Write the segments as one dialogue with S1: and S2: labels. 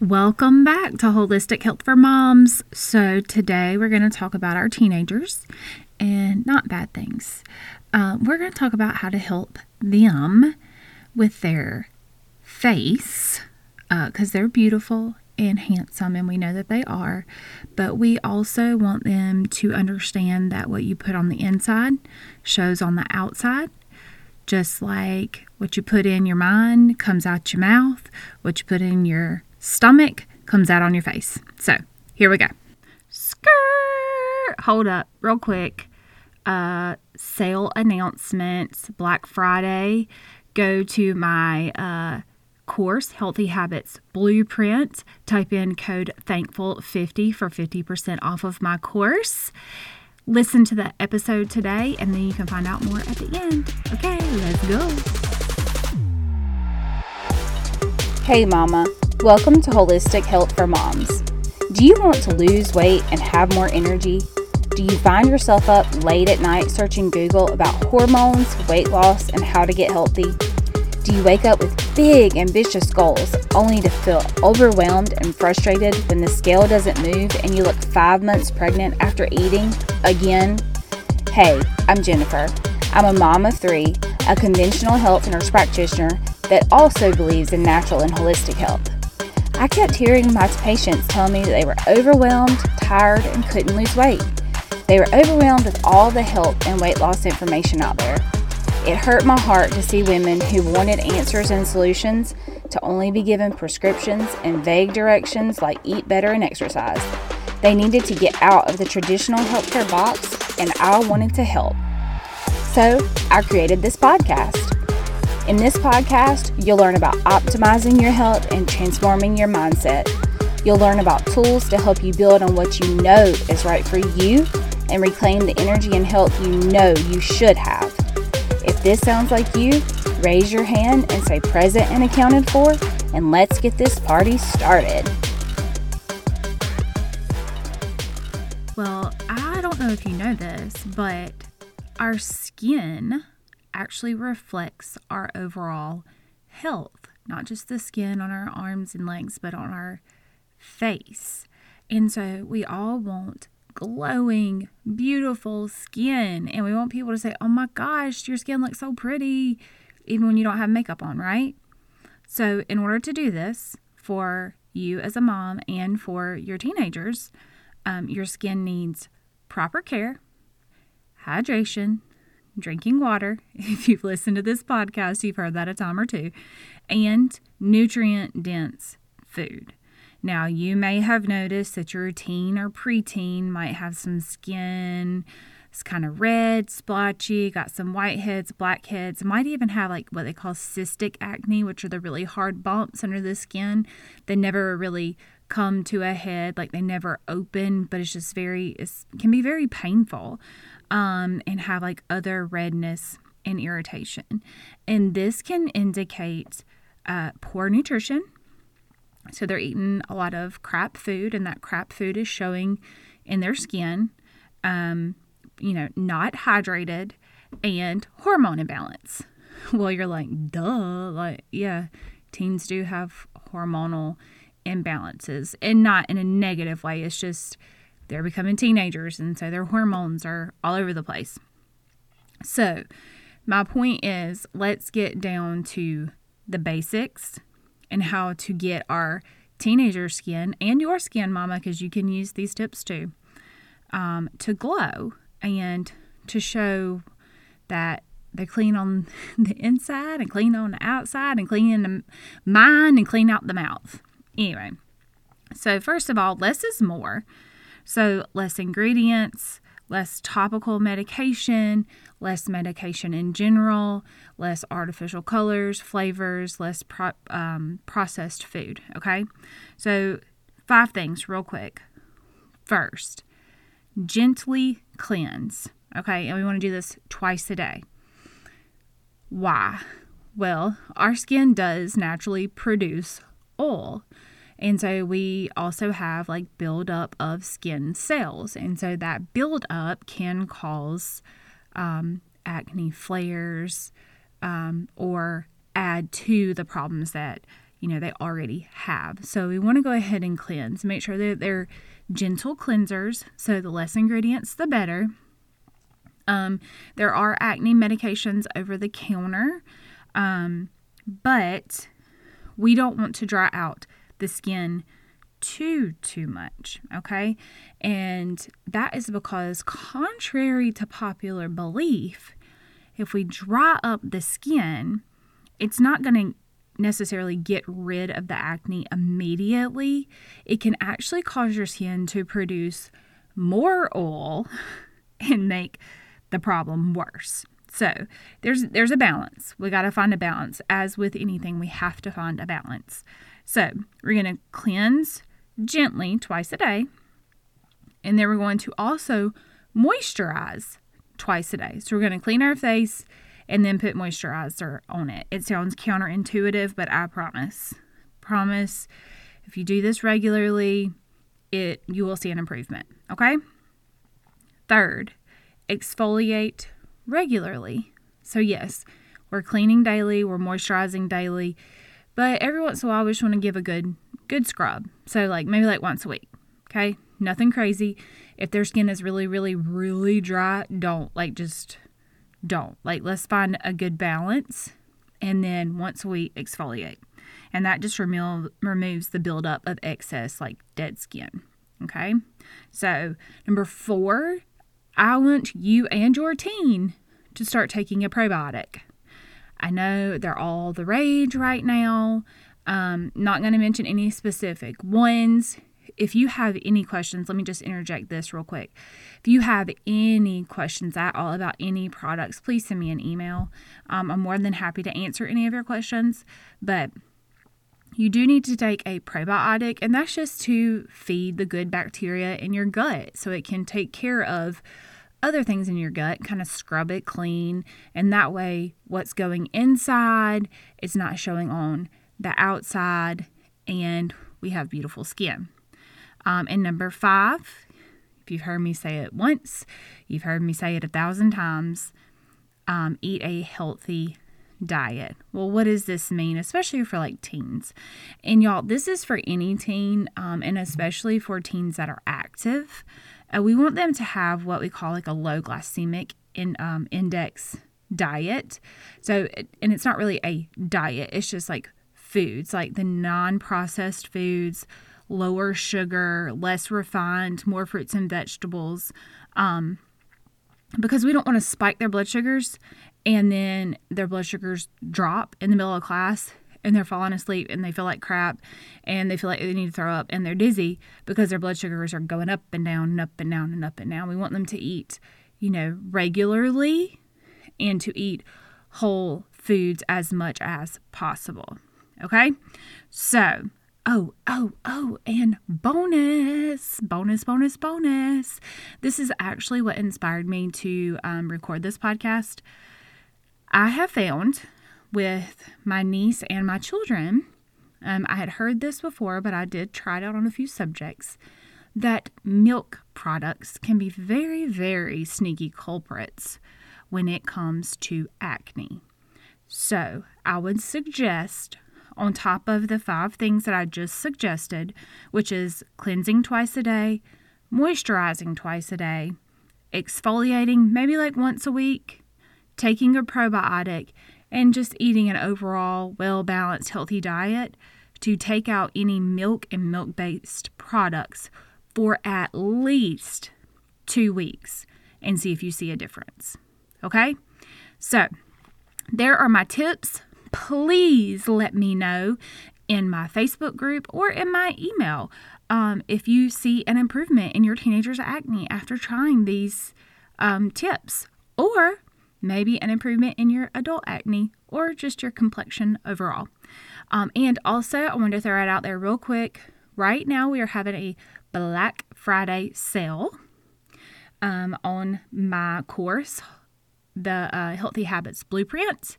S1: Welcome back to Holistic Health for Moms. So, today we're going to talk about our teenagers and not bad things. Uh, we're going to talk about how to help them with their face because uh, they're beautiful and handsome, and we know that they are. But we also want them to understand that what you put on the inside shows on the outside just like what you put in your mind comes out your mouth, what you put in your stomach comes out on your face. So here we go. Skirt. Hold up, real quick. Uh, sale announcements. Black Friday. Go to my uh, course, Healthy Habits Blueprint. Type in code Thankful50 for 50% off of my course. Listen to the episode today, and then you can find out more at the end. Okay, let's go.
S2: Hey, Mama. Welcome to Holistic Health for Moms. Do you want to lose weight and have more energy? Do you find yourself up late at night searching Google about hormones, weight loss, and how to get healthy? Do you wake up with big, ambitious goals only to feel overwhelmed and frustrated when the scale doesn't move and you look five months pregnant after eating again? Hey, I'm Jennifer. I'm a mom of three, a conventional health nurse practitioner that also believes in natural and holistic health. I kept hearing my patients tell me they were overwhelmed, tired, and couldn't lose weight. They were overwhelmed with all the health and weight loss information out there. It hurt my heart to see women who wanted answers and solutions to only be given prescriptions and vague directions like eat better and exercise. They needed to get out of the traditional healthcare box, and I wanted to help. So I created this podcast. In this podcast, you'll learn about optimizing your health and transforming your mindset. You'll learn about tools to help you build on what you know is right for you and reclaim the energy and health you know you should have. If this sounds like you, raise your hand and say present and accounted for, and let's get this party started.
S1: Well, I don't know if you know this, but our skin actually reflects our overall health, not just the skin on our arms and legs, but on our face. And so we all want glowing, beautiful skin. And we want people to say, oh my gosh, your skin looks so pretty, even when you don't have makeup on, right? So, in order to do this for you as a mom and for your teenagers, um, your skin needs proper care, hydration, drinking water. If you've listened to this podcast, you've heard that a time or two, and nutrient dense food. Now, you may have noticed that your teen or preteen might have some skin. It's kind of red, splotchy, got some whiteheads, blackheads, might even have like what they call cystic acne, which are the really hard bumps under the skin. They never really come to a head, like they never open, but it's just very, it can be very painful um, and have like other redness and irritation. And this can indicate uh, poor nutrition. So they're eating a lot of crap food, and that crap food is showing in their skin. Um, you know, not hydrated and hormone imbalance. Well, you're like, duh. Like, yeah, teens do have hormonal imbalances and not in a negative way. It's just they're becoming teenagers, and so their hormones are all over the place. So, my point is let's get down to the basics and how to get our teenager skin and your skin, mama, because you can use these tips too, um, to glow and to show that they're clean on the inside and clean on the outside and clean in the mind and clean out the mouth. Anyway, so first of all, less is more. So, less ingredients, less topical medication, less medication in general, less artificial colors, flavors, less pro- um, processed food. Okay. So, five things real quick. First, gently cleanse. Okay. And we want to do this twice a day. Why? Well, our skin does naturally produce oil. And so we also have like buildup of skin cells. And so that buildup can cause um, acne flares um, or add to the problems that you know, they already have. So we want to go ahead and cleanse. Make sure that they're gentle cleansers. So the less ingredients, the better. Um, there are acne medications over the counter, um, but we don't want to dry out the skin too too much okay? And that is because contrary to popular belief if we dry up the skin it's not going to necessarily get rid of the acne immediately. It can actually cause your skin to produce more oil and make the problem worse so there's there's a balance we got to find a balance as with anything we have to find a balance so we're going to cleanse gently twice a day. And then we're going to also moisturize twice a day. So we're going to clean our face and then put moisturizer on it. It sounds counterintuitive, but I promise. Promise if you do this regularly, it you will see an improvement, okay? Third, exfoliate regularly. So yes, we're cleaning daily, we're moisturizing daily, but every once in a while we just want to give a good good scrub. So, like maybe like once a week. Okay. Nothing crazy. If their skin is really, really, really dry, don't like just don't. Like, let's find a good balance and then once a week exfoliate. And that just remo- removes the buildup of excess, like dead skin. Okay. So, number four, I want you and your teen to start taking a probiotic. I know they're all the rage right now. Um, not going to mention any specific ones. If you have any questions, let me just interject this real quick. If you have any questions at all about any products, please send me an email. Um, I'm more than happy to answer any of your questions, but you do need to take a probiotic, and that's just to feed the good bacteria in your gut so it can take care of other things in your gut, kind of scrub it clean, and that way what's going inside is not showing on the outside, and we have beautiful skin. Um, and number five, if you've heard me say it once, you've heard me say it a thousand times um, eat a healthy diet. Well, what does this mean, especially for like teens? And y'all, this is for any teen, um, and especially for teens that are active. Uh, we want them to have what we call like a low glycemic in, um, index diet. So, and it's not really a diet, it's just like foods, like the non processed foods, lower sugar, less refined, more fruits and vegetables. Um, because we don't want to spike their blood sugars and then their blood sugars drop in the middle of class and they're falling asleep and they feel like crap and they feel like they need to throw up and they're dizzy because their blood sugars are going up and down and up and down and up and down. We want them to eat, you know, regularly and to eat whole foods as much as possible. Okay? So, oh, oh, oh, and bonus, bonus, bonus, bonus. This is actually what inspired me to um, record this podcast. I have found with my niece and my children, um, I had heard this before, but I did try it out on a few subjects, that milk products can be very, very sneaky culprits when it comes to acne. So I would suggest on top of the five things that I just suggested, which is cleansing twice a day, moisturizing twice a day, exfoliating maybe like once a week, taking a probiotic, and just eating an overall well balanced, healthy diet to take out any milk and milk based products for at least two weeks and see if you see a difference. Okay? So, there are my tips please let me know in my Facebook group or in my email um, if you see an improvement in your teenager's acne after trying these um, tips, or maybe an improvement in your adult acne or just your complexion overall. Um, and also, I wanted to throw it out there real quick. Right now, we are having a Black Friday sale um, on my course, the uh, Healthy Habits Blueprint.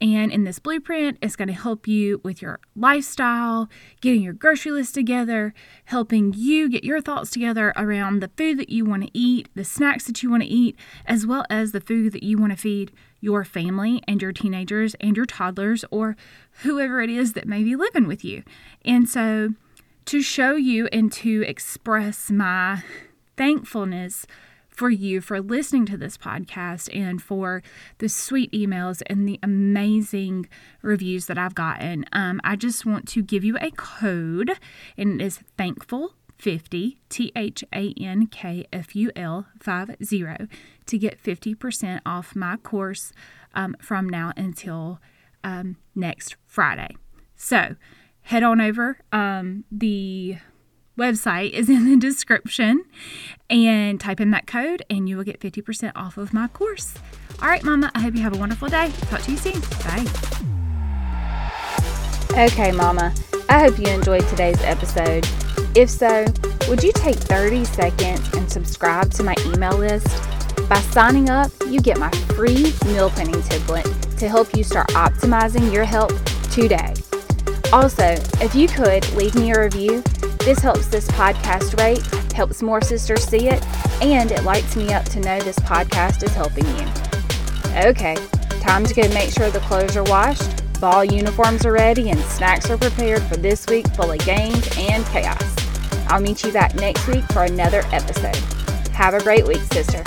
S1: And in this blueprint, it's going to help you with your lifestyle, getting your grocery list together, helping you get your thoughts together around the food that you want to eat, the snacks that you want to eat, as well as the food that you want to feed your family and your teenagers and your toddlers or whoever it is that may be living with you. And so, to show you and to express my thankfulness for you for listening to this podcast and for the sweet emails and the amazing reviews that I've gotten. Um, I just want to give you a code, and it is thankful. 50 T H A N K F U L 50 to get 50% off my course um, from now until um, next Friday. So head on over. Um, the website is in the description and type in that code and you will get 50% off of my course. All right, Mama, I hope you have a wonderful day. Talk to you soon. Bye.
S2: Okay, Mama, I hope you enjoyed today's episode. If so, would you take 30 seconds and subscribe to my email list? By signing up, you get my free meal planning template to help you start optimizing your health today. Also, if you could leave me a review, this helps this podcast rate, helps more sisters see it, and it lights me up to know this podcast is helping you. Okay, time to go make sure the clothes are washed, ball uniforms are ready, and snacks are prepared for this week full of games and chaos. I'll meet you back next week for another episode. Have a great week, sister.